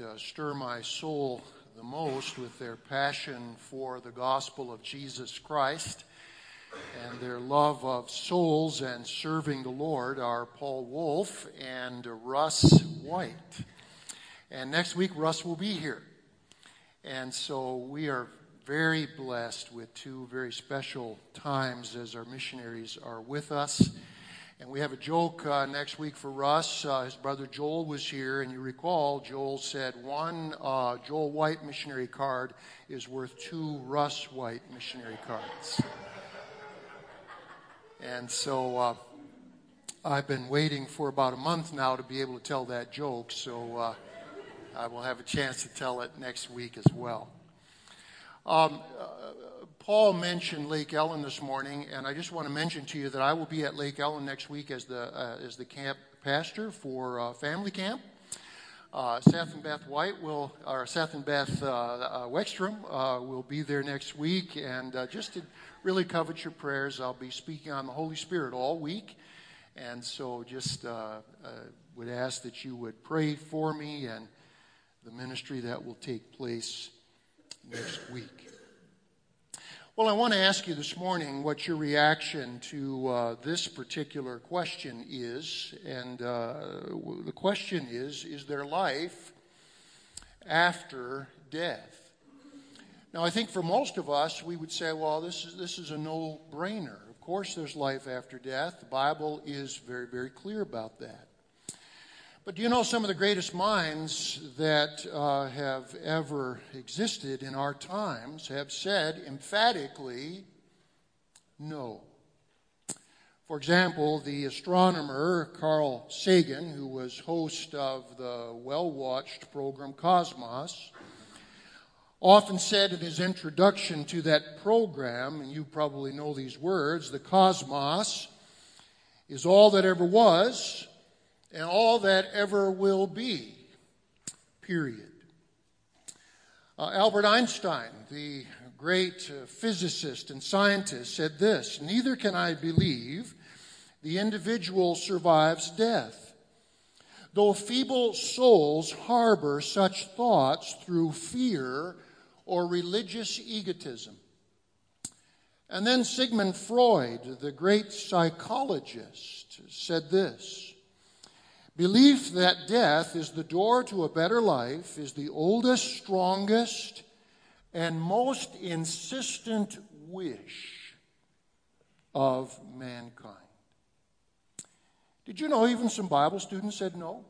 uh, stir my soul the most with their passion for the gospel of Jesus Christ and their love of souls and serving the Lord are Paul Wolf and Russ White. And next week, Russ will be here. And so we are very blessed with two very special times as our missionaries are with us. And we have a joke uh, next week for Russ. Uh, his brother Joel was here, and you recall Joel said one uh, Joel White missionary card is worth two Russ White missionary cards. And so uh, I've been waiting for about a month now to be able to tell that joke, so uh, I will have a chance to tell it next week as well. Um, uh, Paul mentioned Lake Ellen this morning, and I just want to mention to you that I will be at Lake Ellen next week as the, uh, as the camp pastor for uh, family camp. Uh, Seth and Beth White will, or Seth and Beth uh, uh, Weckstrom uh, will be there next week, and just to really covet your prayers. I'll be speaking on the Holy Spirit all week. And so just would ask that you would pray for me and the ministry that will take place next week. Well, I want to ask you this morning what your reaction to uh, this particular question is. And uh, the question is Is there life after death? Now, I think for most of us, we would say, well, this is, this is a no brainer. Of course, there's life after death. The Bible is very, very clear about that. But do you know some of the greatest minds that uh, have ever existed in our times have said emphatically, no. For example, the astronomer Carl Sagan, who was host of the well watched program Cosmos, often said in his introduction to that program, and you probably know these words the cosmos is all that ever was and all that ever will be, period. Uh, Albert Einstein, the great uh, physicist and scientist, said this Neither can I believe the individual survives death. Though feeble souls harbor such thoughts through fear or religious egotism. And then Sigmund Freud, the great psychologist, said this Belief that death is the door to a better life is the oldest, strongest, and most insistent wish of mankind. Did you know even some Bible students said no?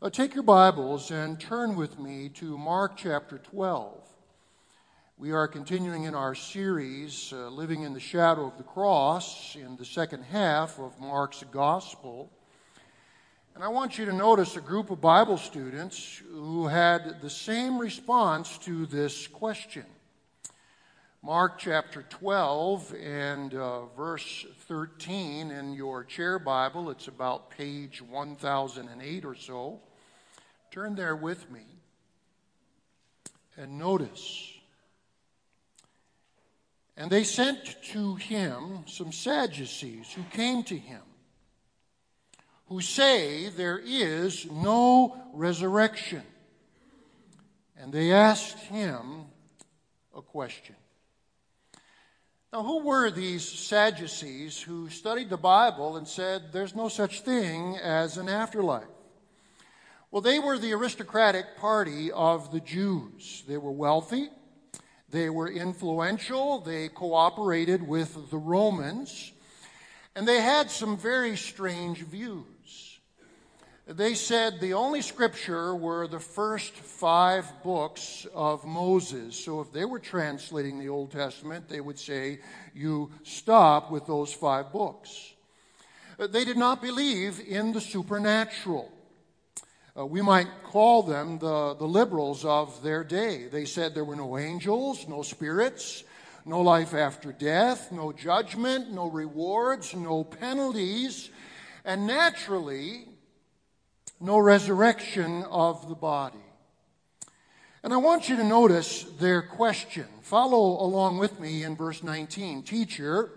Uh, take your Bibles and turn with me to Mark chapter 12. We are continuing in our series, uh, Living in the Shadow of the Cross, in the second half of Mark's Gospel. And I want you to notice a group of Bible students who had the same response to this question. Mark chapter 12 and uh, verse 13 in your chair Bible, it's about page 1008 or so. Turn there with me and notice. And they sent to him some Sadducees who came to him, who say there is no resurrection. And they asked him a question. Now, who were these Sadducees who studied the Bible and said there's no such thing as an afterlife? Well, they were the aristocratic party of the Jews. They were wealthy, they were influential, they cooperated with the Romans, and they had some very strange views. They said the only scripture were the first five books of Moses. So if they were translating the Old Testament, they would say, You stop with those five books. They did not believe in the supernatural. Uh, we might call them the, the liberals of their day. They said there were no angels, no spirits, no life after death, no judgment, no rewards, no penalties, and naturally, no resurrection of the body. And I want you to notice their question. Follow along with me in verse 19. Teacher,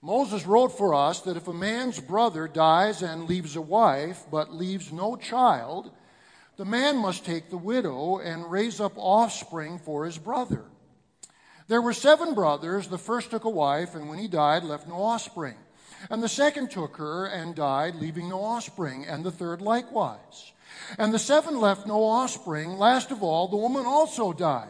Moses wrote for us that if a man's brother dies and leaves a wife, but leaves no child, the man must take the widow and raise up offspring for his brother. There were seven brothers. The first took a wife, and when he died, left no offspring. And the second took her and died, leaving no offspring, and the third likewise. And the seven left no offspring. Last of all, the woman also died.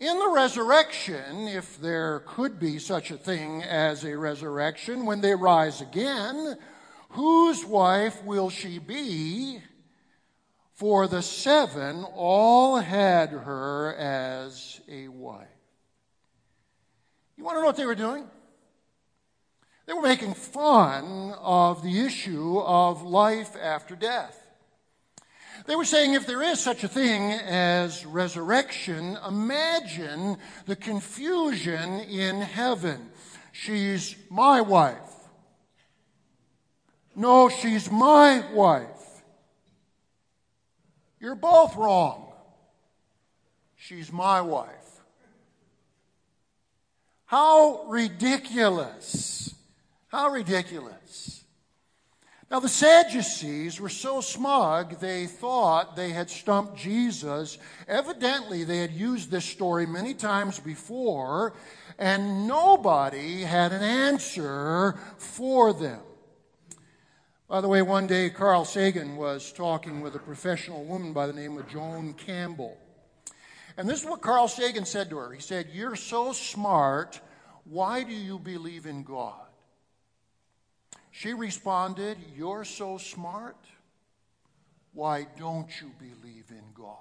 In the resurrection, if there could be such a thing as a resurrection, when they rise again, whose wife will she be? For the seven all had her as a wife. You want to know what they were doing? They were making fun of the issue of life after death. They were saying if there is such a thing as resurrection, imagine the confusion in heaven. She's my wife. No, she's my wife. You're both wrong. She's my wife. How ridiculous. How ridiculous. Now, the Sadducees were so smug, they thought they had stumped Jesus. Evidently, they had used this story many times before, and nobody had an answer for them. By the way, one day Carl Sagan was talking with a professional woman by the name of Joan Campbell. And this is what Carl Sagan said to her. He said, You're so smart. Why do you believe in God? She responded, You're so smart. Why don't you believe in God?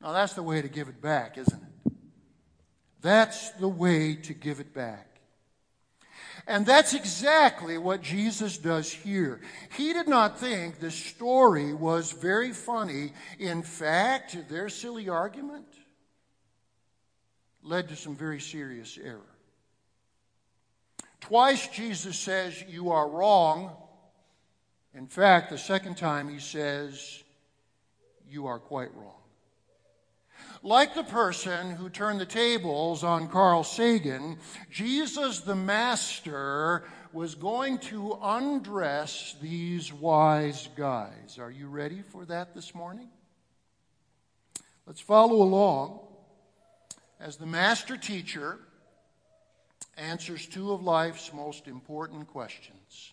Now, that's the way to give it back, isn't it? That's the way to give it back. And that's exactly what Jesus does here. He did not think the story was very funny. In fact, their silly argument led to some very serious error. Twice Jesus says, You are wrong. In fact, the second time he says, You are quite wrong. Like the person who turned the tables on Carl Sagan, Jesus the Master was going to undress these wise guys. Are you ready for that this morning? Let's follow along as the Master Teacher answers two of life's most important questions.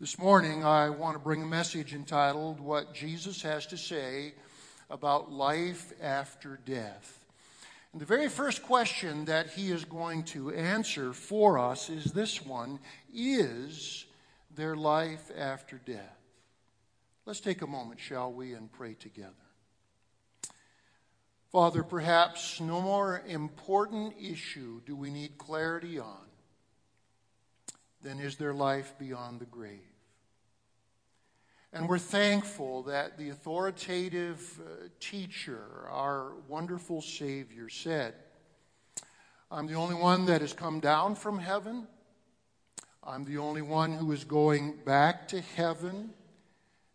This morning, I want to bring a message entitled What Jesus Has to Say About Life After Death. And the very first question that he is going to answer for us is this one Is there life after death? Let's take a moment, shall we, and pray together. Father, perhaps no more important issue do we need clarity on than is there life beyond the grave. And we're thankful that the authoritative uh, teacher, our wonderful Savior, said, I'm the only one that has come down from heaven. I'm the only one who is going back to heaven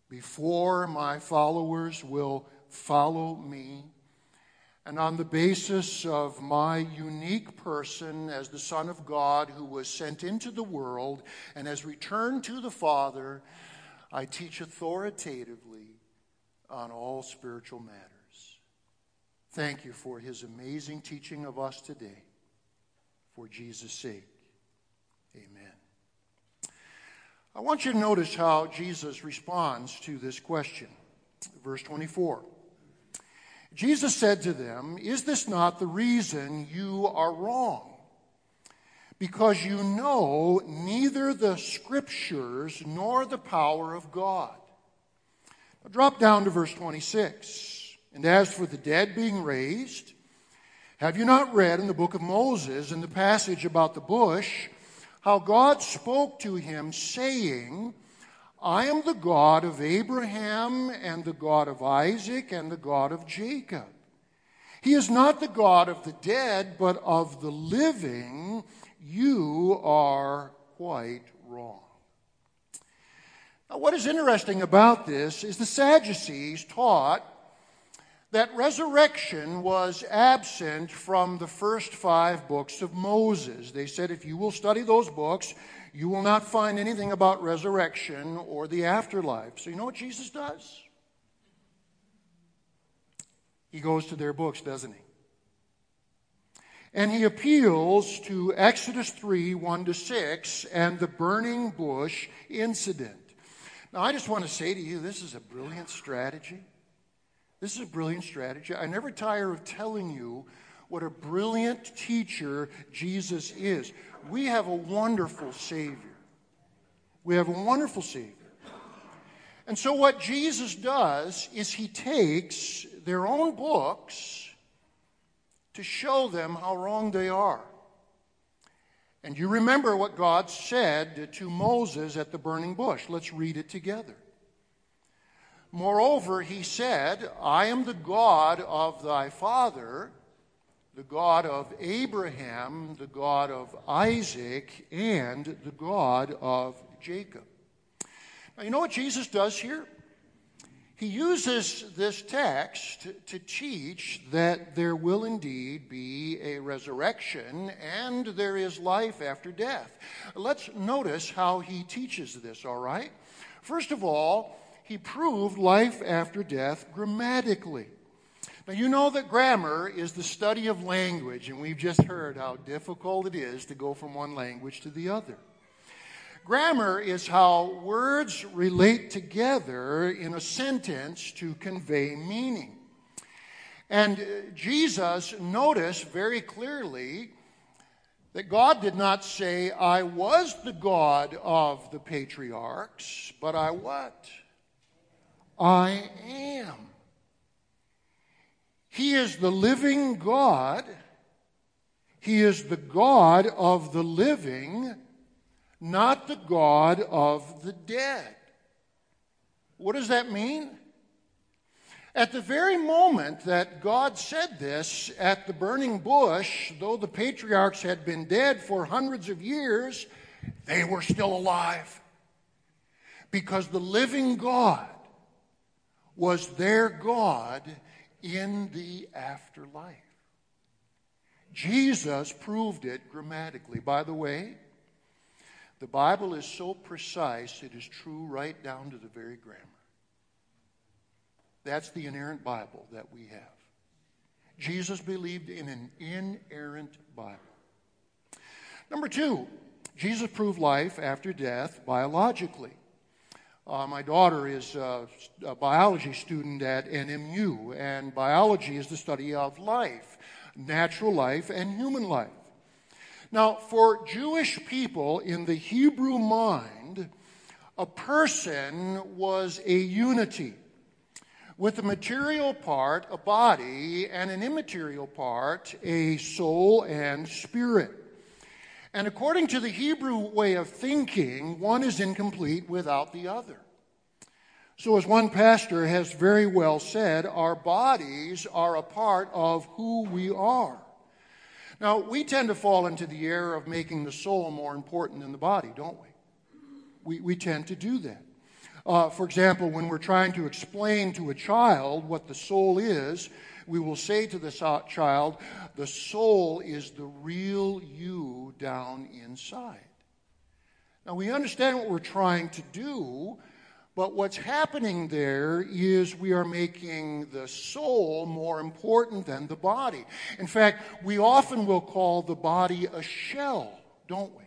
before my followers will follow me. And on the basis of my unique person as the Son of God who was sent into the world and has returned to the Father, I teach authoritatively on all spiritual matters. Thank you for his amazing teaching of us today. For Jesus' sake, amen. I want you to notice how Jesus responds to this question. Verse 24. Jesus said to them, Is this not the reason you are wrong? Because you know neither the scriptures nor the power of God. Now drop down to verse 26. And as for the dead being raised, have you not read in the book of Moses, in the passage about the bush, how God spoke to him, saying, I am the God of Abraham and the God of Isaac and the God of Jacob. He is not the God of the dead, but of the living. You are quite wrong. Now, what is interesting about this is the Sadducees taught that resurrection was absent from the first five books of Moses. They said if you will study those books, you will not find anything about resurrection or the afterlife. So, you know what Jesus does? He goes to their books, doesn't he? And he appeals to Exodus 3 1 to 6 and the burning bush incident. Now, I just want to say to you, this is a brilliant strategy. This is a brilliant strategy. I never tire of telling you what a brilliant teacher Jesus is. We have a wonderful Savior. We have a wonderful Savior. And so, what Jesus does is he takes their own books to show them how wrong they are. And you remember what God said to Moses at the burning bush. Let's read it together. Moreover, he said, I am the God of thy father, the God of Abraham, the God of Isaac, and the God of Jacob. Now, you know what Jesus does here? He uses this text to teach that there will indeed be a resurrection and there is life after death. Let's notice how he teaches this, all right? First of all, he proved life after death grammatically. Now, you know that grammar is the study of language, and we've just heard how difficult it is to go from one language to the other. Grammar is how words relate together in a sentence to convey meaning. And uh, Jesus noticed very clearly that God did not say, I was the God of the patriarchs, but I what? I am. He the living God. He is the God of the living, not the God of the dead. What does that mean? At the very moment that God said this at the burning bush, though the patriarchs had been dead for hundreds of years, they were still alive. Because the living God was their God in the afterlife. Jesus proved it grammatically. By the way, the Bible is so precise, it is true right down to the very grammar. That's the inerrant Bible that we have. Jesus believed in an inerrant Bible. Number two, Jesus proved life after death biologically. Uh, my daughter is a, a biology student at NMU, and biology is the study of life, natural life, and human life. Now, for Jewish people in the Hebrew mind, a person was a unity with a material part, a body, and an immaterial part, a soul and spirit. And according to the Hebrew way of thinking, one is incomplete without the other. So, as one pastor has very well said, our bodies are a part of who we are. Now, we tend to fall into the error of making the soul more important than the body, don't we? We, we tend to do that. Uh, for example, when we're trying to explain to a child what the soul is, we will say to the child, the soul is the real you down inside. Now, we understand what we're trying to do, but what's happening there is we are making the soul more important than the body. In fact, we often will call the body a shell, don't we?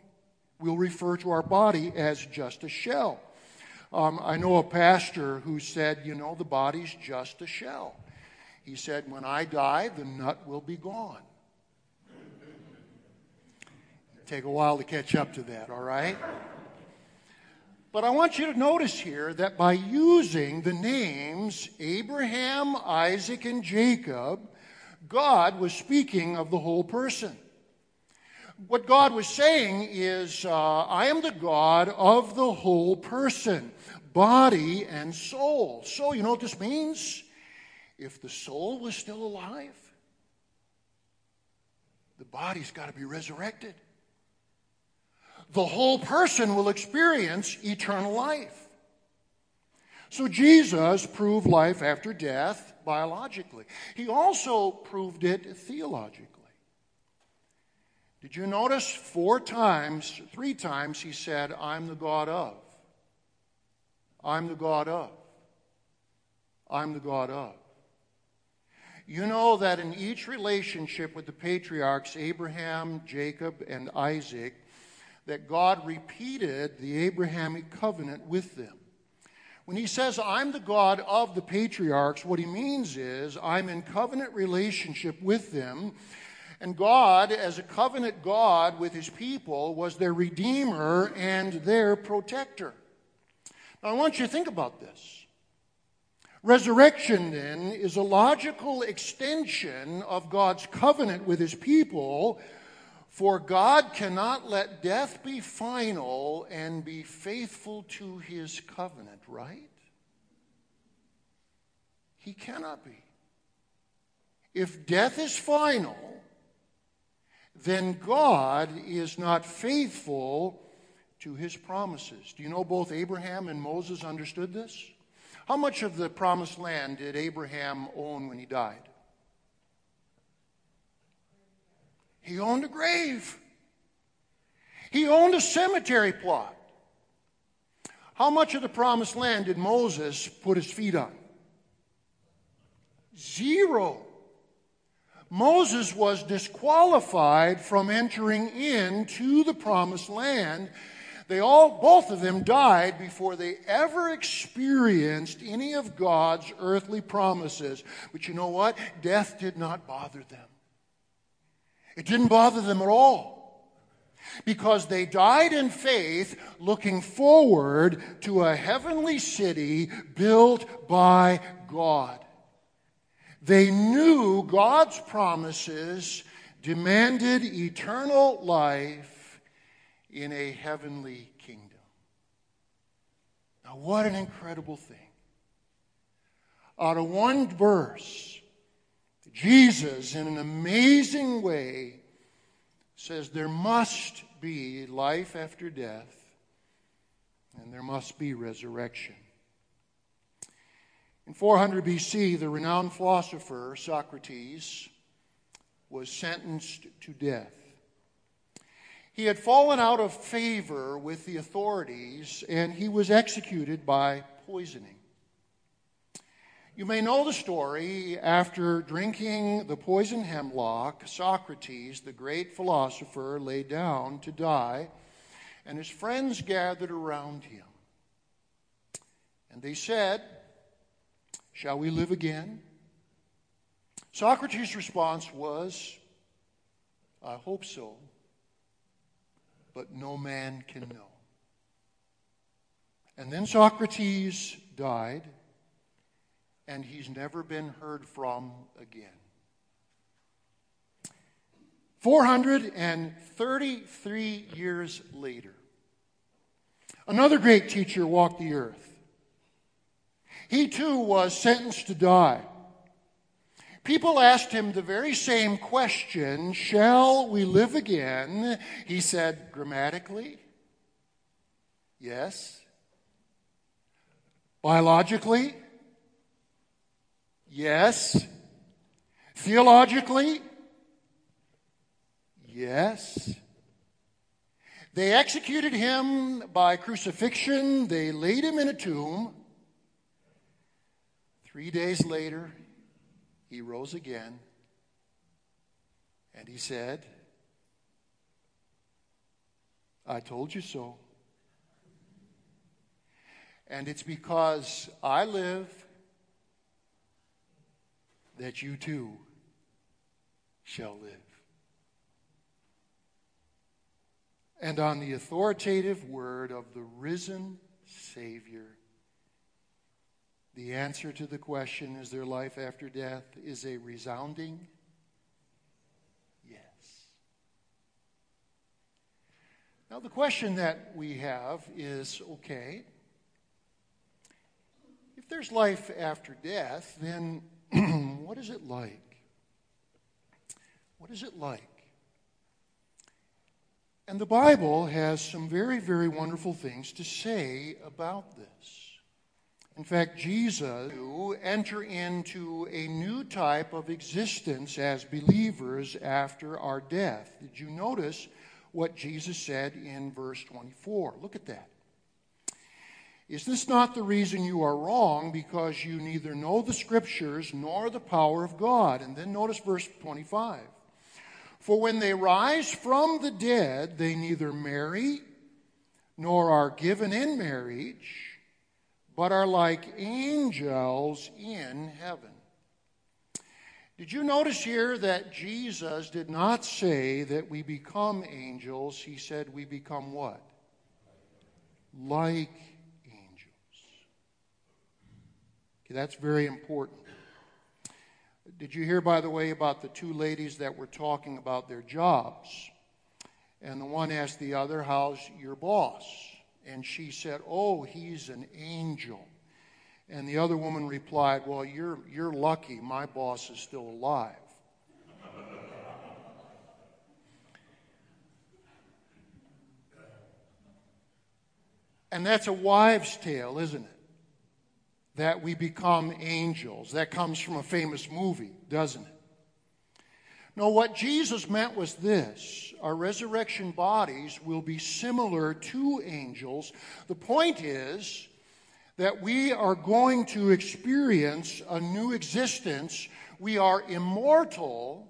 We'll refer to our body as just a shell. Um, I know a pastor who said, you know, the body's just a shell. He said, When I die, the nut will be gone. Take a while to catch up to that, all right? But I want you to notice here that by using the names Abraham, Isaac, and Jacob, God was speaking of the whole person. What God was saying is, uh, I am the God of the whole person, body and soul. So, you know what this means? If the soul was still alive, the body's got to be resurrected. The whole person will experience eternal life. So Jesus proved life after death biologically. He also proved it theologically. Did you notice four times, three times, he said, I'm the God of. I'm the God of. I'm the God of. You know that in each relationship with the patriarchs, Abraham, Jacob, and Isaac, that God repeated the Abrahamic covenant with them. When he says, I'm the God of the patriarchs, what he means is, I'm in covenant relationship with them. And God, as a covenant God with his people, was their redeemer and their protector. Now, I want you to think about this. Resurrection, then, is a logical extension of God's covenant with his people for God cannot let death be final and be faithful to his covenant, right? He cannot be. If death is final, then God is not faithful to his promises. Do you know both Abraham and Moses understood this? How much of the promised land did Abraham own when he died? He owned a grave. He owned a cemetery plot. How much of the promised land did Moses put his feet on? Zero. Moses was disqualified from entering into the promised land. They all, both of them died before they ever experienced any of God's earthly promises. But you know what? Death did not bother them. It didn't bother them at all because they died in faith looking forward to a heavenly city built by God. They knew God's promises demanded eternal life in a heavenly kingdom. Now, what an incredible thing. Out of one verse, Jesus, in an amazing way, says there must be life after death and there must be resurrection. In 400 BC, the renowned philosopher Socrates was sentenced to death. He had fallen out of favor with the authorities and he was executed by poisoning. You may know the story. After drinking the poison hemlock, Socrates, the great philosopher, lay down to die, and his friends gathered around him. And they said, Shall we live again? Socrates' response was, I hope so, but no man can know. And then Socrates died and he's never been heard from again. 433 years later, another great teacher walked the earth. He too was sentenced to die. People asked him the very same question Shall we live again? He said, grammatically, yes. Biologically, Yes. Theologically? Yes. They executed him by crucifixion. They laid him in a tomb. Three days later, he rose again. And he said, I told you so. And it's because I live that you too shall live. And on the authoritative word of the risen Savior, the answer to the question, is there life after death, is a resounding yes. Now, the question that we have is okay, if there's life after death, then what is it like? What is it like? And the Bible has some very, very wonderful things to say about this. In fact, Jesus enter into a new type of existence as believers after our death. Did you notice what Jesus said in verse 24? Look at that. Is this not the reason you are wrong? Because you neither know the scriptures nor the power of God. And then notice verse 25. For when they rise from the dead, they neither marry nor are given in marriage, but are like angels in heaven. Did you notice here that Jesus did not say that we become angels? He said we become what? Like Okay, that's very important. Did you hear, by the way, about the two ladies that were talking about their jobs? And the one asked the other, How's your boss? And she said, Oh, he's an angel. And the other woman replied, Well, you're, you're lucky. My boss is still alive. and that's a wives' tale, isn't it? that we become angels. That comes from a famous movie, doesn't it? No, what Jesus meant was this our resurrection bodies will be similar to angels. The point is that we are going to experience a new existence. We are immortal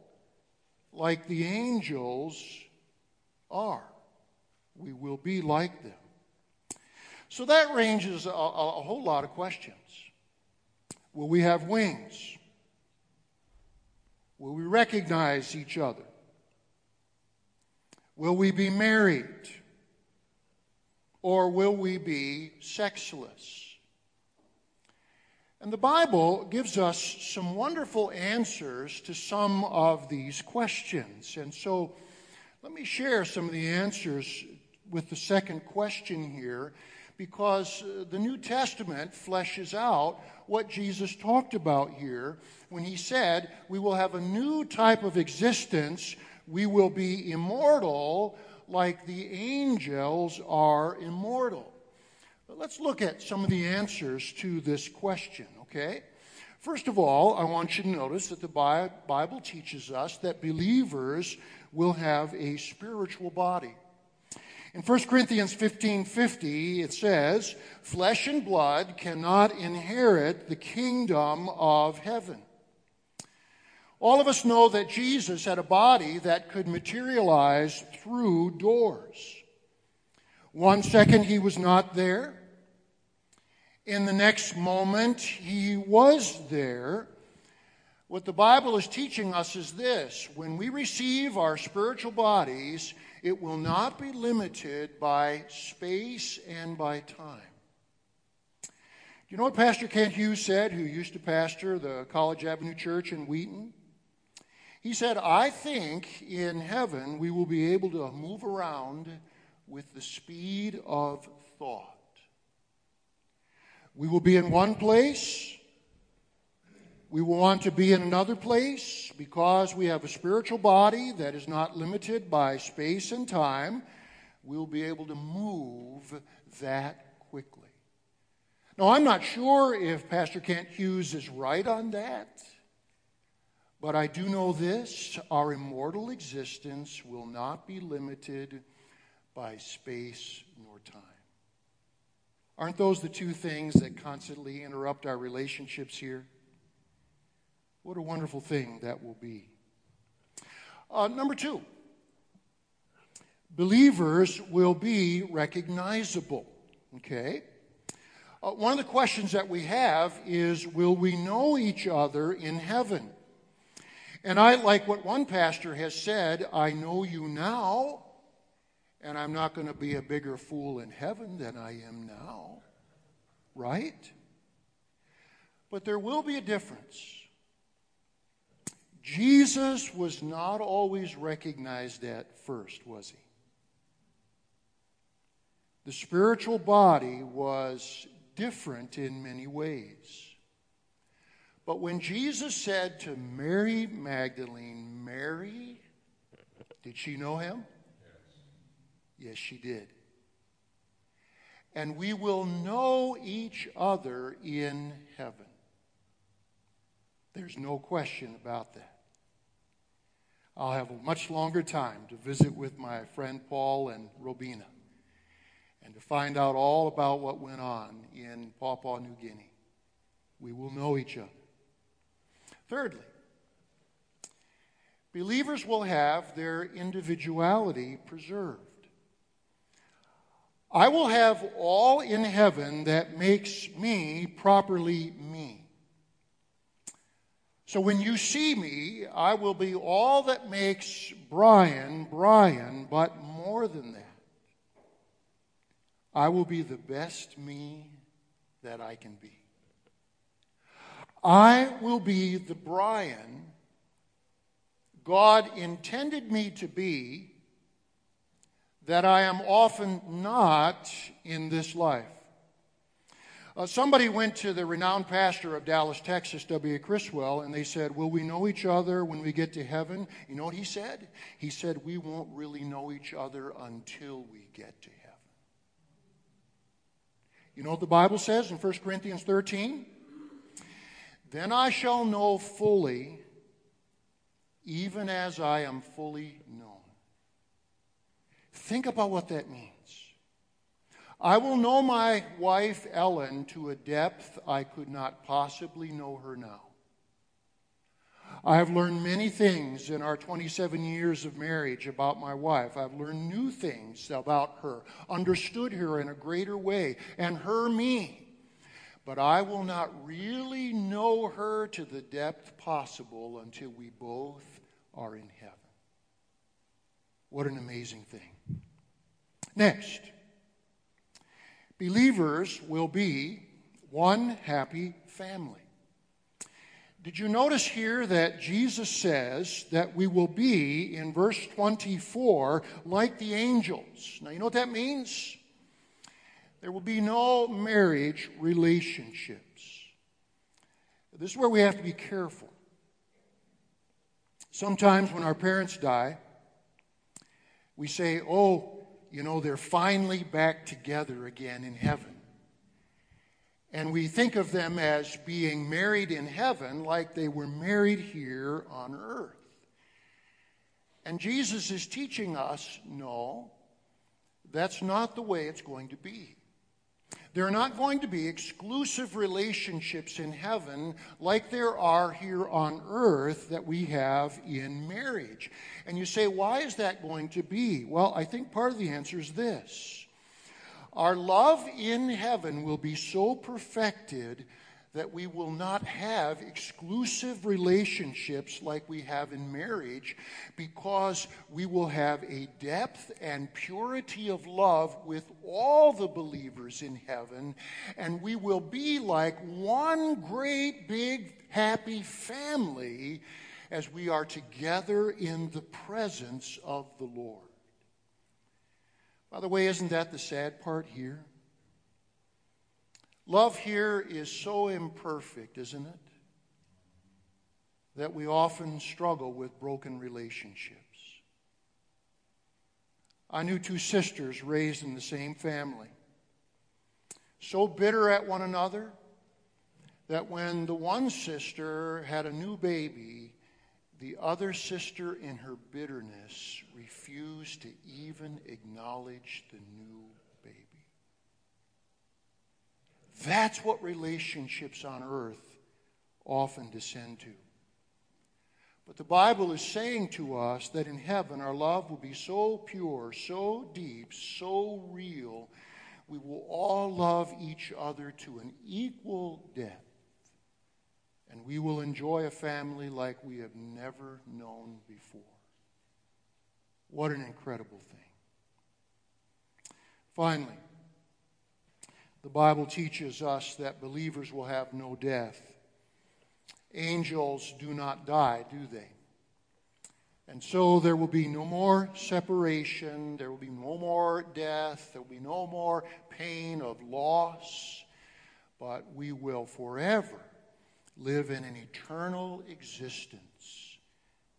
like the angels are. We will be like them. So that ranges a, a, a whole lot of questions. Will we have wings? Will we recognize each other? Will we be married? Or will we be sexless? And the Bible gives us some wonderful answers to some of these questions. And so let me share some of the answers with the second question here because uh, the New Testament fleshes out what Jesus talked about here when he said, We will have a new type of existence. We will be immortal like the angels are immortal. But let's look at some of the answers to this question, okay? First of all, I want you to notice that the Bible teaches us that believers will have a spiritual body. In 1 Corinthians 15:50 it says, "Flesh and blood cannot inherit the kingdom of heaven." All of us know that Jesus had a body that could materialize through doors. One second he was not there. In the next moment he was there. What the Bible is teaching us is this when we receive our spiritual bodies, it will not be limited by space and by time. Do you know what Pastor Kent Hughes said, who used to pastor the College Avenue Church in Wheaton? He said, I think in heaven we will be able to move around with the speed of thought. We will be in one place we want to be in another place because we have a spiritual body that is not limited by space and time. We'll be able to move that quickly. Now, I'm not sure if Pastor Kent Hughes is right on that, but I do know this our immortal existence will not be limited by space nor time. Aren't those the two things that constantly interrupt our relationships here? What a wonderful thing that will be. Uh, number two, believers will be recognizable. Okay? Uh, one of the questions that we have is will we know each other in heaven? And I like what one pastor has said I know you now, and I'm not going to be a bigger fool in heaven than I am now. Right? But there will be a difference. Jesus was not always recognized at first, was he? The spiritual body was different in many ways. But when Jesus said to Mary Magdalene, Mary, did she know him? Yes, yes she did. and we will know each other in heaven. There's no question about that. I'll have a much longer time to visit with my friend Paul and Robina and to find out all about what went on in Papua New Guinea. We will know each other. Thirdly, believers will have their individuality preserved. I will have all in heaven that makes me properly me. So when you see me, I will be all that makes Brian Brian, but more than that. I will be the best me that I can be. I will be the Brian God intended me to be that I am often not in this life. Uh, somebody went to the renowned pastor of Dallas, Texas, W. Criswell, and they said, Will we know each other when we get to heaven? You know what he said? He said, We won't really know each other until we get to heaven. You know what the Bible says in 1 Corinthians 13? Then I shall know fully, even as I am fully known. Think about what that means. I will know my wife Ellen to a depth I could not possibly know her now. I have learned many things in our 27 years of marriage about my wife. I've learned new things about her, understood her in a greater way, and her me. But I will not really know her to the depth possible until we both are in heaven. What an amazing thing. Next, believers will be one happy family. Did you notice here that Jesus says that we will be, in verse 24, like the angels? Now, you know what that means? There will be no marriage relationships. This is where we have to be careful. Sometimes when our parents die, we say, oh, you know, they're finally back together again in heaven. And we think of them as being married in heaven like they were married here on earth. And Jesus is teaching us no, that's not the way it's going to be. There are not going to be exclusive relationships in heaven like there are here on earth that we have in marriage. And you say, why is that going to be? Well, I think part of the answer is this our love in heaven will be so perfected that we will not have exclusive relationships like we have in marriage because we will have a depth and purity of love with all the believers in heaven, and we will be like one great big happy family as we are together in the presence of the Lord. By the way, isn't that the sad part here? Love here is so imperfect, isn't it? That we often struggle with broken relationships. I knew two sisters raised in the same family, so bitter at one another that when the one sister had a new baby, the other sister, in her bitterness, refused to even acknowledge the new that's what relationships on earth often descend to. But the Bible is saying to us that in heaven our love will be so pure, so deep, so real, we will all love each other to an equal depth. And we will enjoy a family like we have never known before. What an incredible thing. Finally, the Bible teaches us that believers will have no death. Angels do not die, do they? And so there will be no more separation, there will be no more death, there will be no more pain of loss, but we will forever live in an eternal existence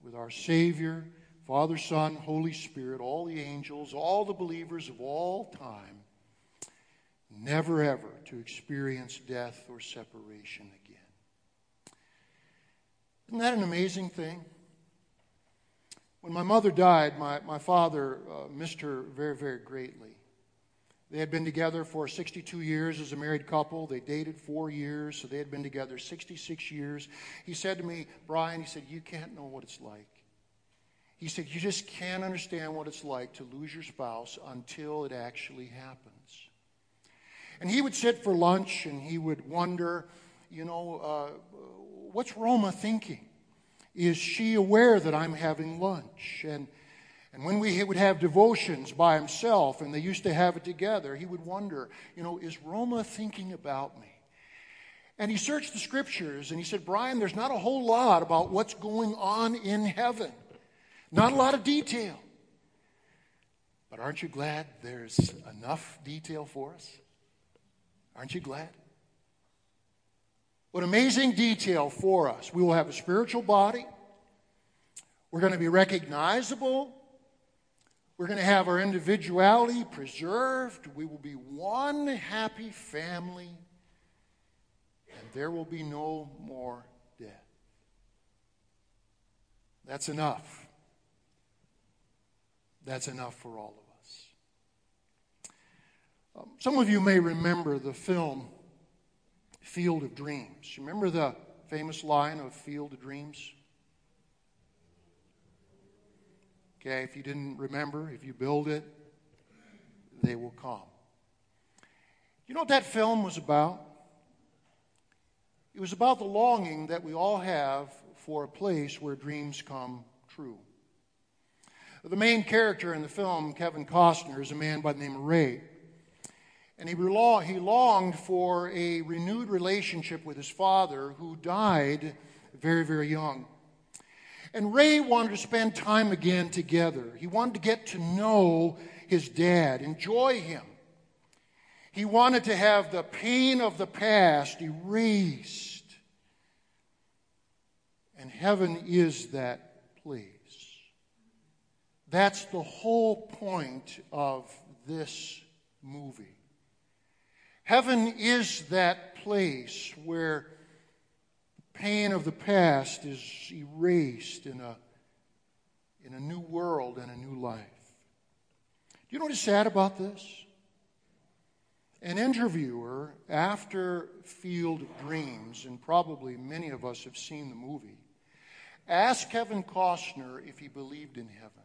with our Savior, Father, Son, Holy Spirit, all the angels, all the believers of all time never ever to experience death or separation again. Isn't that an amazing thing? When my mother died, my, my father uh, missed her very, very greatly. They had been together for 62 years as a married couple. They dated four years, so they had been together 66 years. He said to me, Brian, he said, You can't know what it's like. He said, You just can't understand what it's like to lose your spouse until it actually happens. And he would sit for lunch and he would wonder, you know, uh, what's Roma thinking? Is she aware that I'm having lunch? And and when we would have devotions by himself, and they used to have it together, he would wonder, you know, is Roma thinking about me? And he searched the scriptures and he said, Brian, there's not a whole lot about what's going on in heaven. Not a lot of detail. But aren't you glad there's enough detail for us? Aren't you glad? What amazing detail for us. We will have a spiritual body. We're going to be recognizable. We're going to have our individuality preserved. We will be one happy family. And there will be no more death. That's enough. That's enough for all of us. Um, some of you may remember the film Field of Dreams. Remember the famous line of Field of Dreams? Okay, if you didn't remember, if you build it, they will come. You know what that film was about? It was about the longing that we all have for a place where dreams come true. The main character in the film, Kevin Costner, is a man by the name of Ray. And he, he longed for a renewed relationship with his father, who died very, very young. And Ray wanted to spend time again together. He wanted to get to know his dad, enjoy him. He wanted to have the pain of the past erased. And heaven is that place. That's the whole point of this movie. Heaven is that place where the pain of the past is erased in a, in a new world and a new life. Do you know what is sad about this? An interviewer after Field of Dreams, and probably many of us have seen the movie, asked Kevin Costner if he believed in heaven.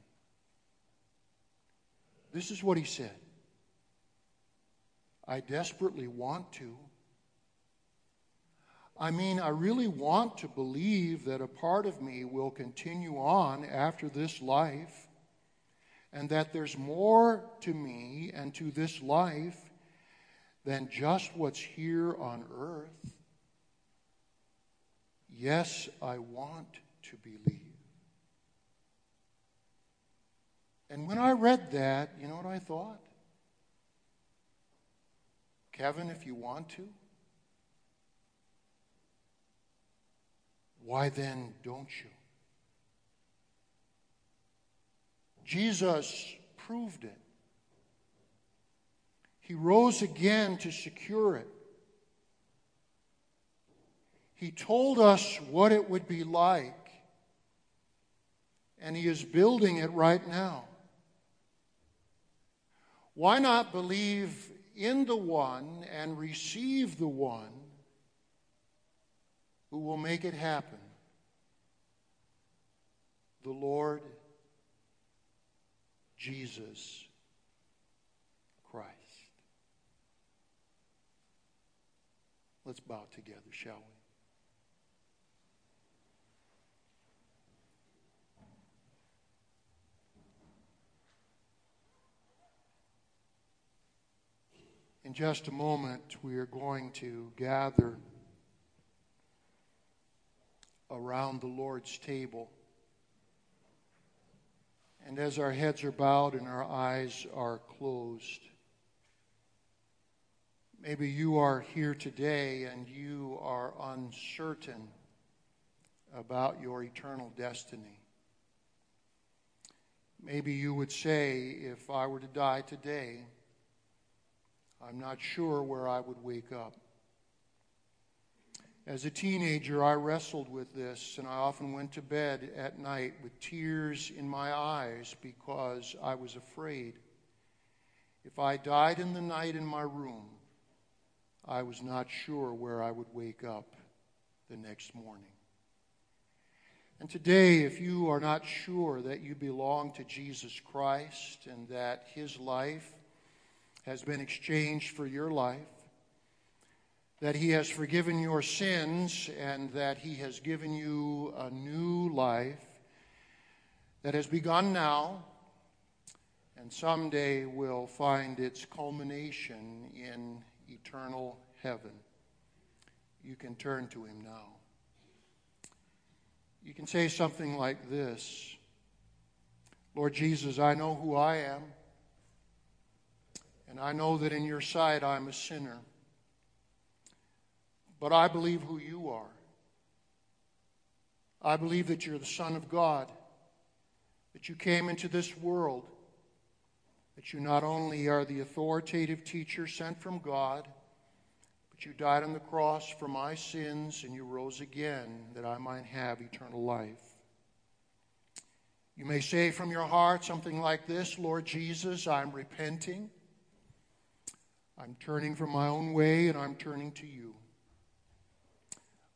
This is what he said I desperately want to. I mean, I really want to believe that a part of me will continue on after this life and that there's more to me and to this life than just what's here on earth. Yes, I want to believe. And when I read that, you know what I thought? Kevin, if you want to, Why then don't you? Jesus proved it. He rose again to secure it. He told us what it would be like, and He is building it right now. Why not believe in the one and receive the one who will make it happen. The Lord Jesus Christ. Let's bow together, shall we? In just a moment, we are going to gather around the Lord's table. And as our heads are bowed and our eyes are closed, maybe you are here today and you are uncertain about your eternal destiny. Maybe you would say, if I were to die today, I'm not sure where I would wake up. As a teenager, I wrestled with this, and I often went to bed at night with tears in my eyes because I was afraid. If I died in the night in my room, I was not sure where I would wake up the next morning. And today, if you are not sure that you belong to Jesus Christ and that his life has been exchanged for your life, that He has forgiven your sins and that He has given you a new life that has begun now and someday will find its culmination in eternal heaven. You can turn to Him now. You can say something like this Lord Jesus, I know who I am, and I know that in your sight I'm a sinner. But I believe who you are. I believe that you're the Son of God, that you came into this world, that you not only are the authoritative teacher sent from God, but you died on the cross for my sins and you rose again that I might have eternal life. You may say from your heart something like this Lord Jesus, I'm repenting. I'm turning from my own way and I'm turning to you.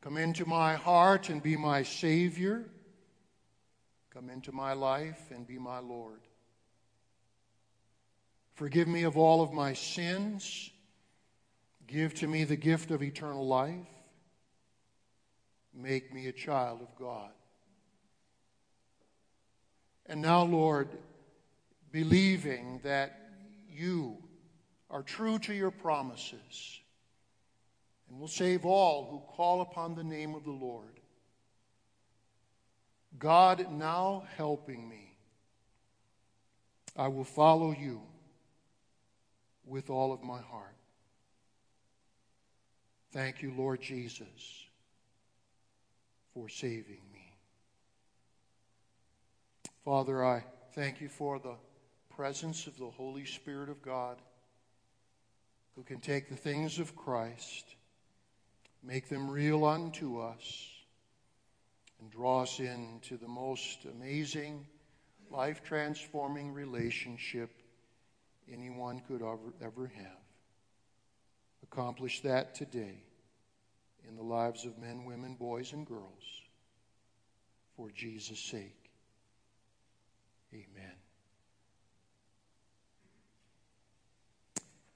Come into my heart and be my Savior. Come into my life and be my Lord. Forgive me of all of my sins. Give to me the gift of eternal life. Make me a child of God. And now, Lord, believing that you are true to your promises and will save all who call upon the name of the Lord. God, now helping me, I will follow you with all of my heart. Thank you, Lord Jesus, for saving me. Father, I thank you for the presence of the Holy Spirit of God who can take the things of Christ make them real unto us, and draw us into the most amazing, life transforming relationship anyone could ever, ever have. Accomplish that today in the lives of men, women, boys, and girls for Jesus' sake.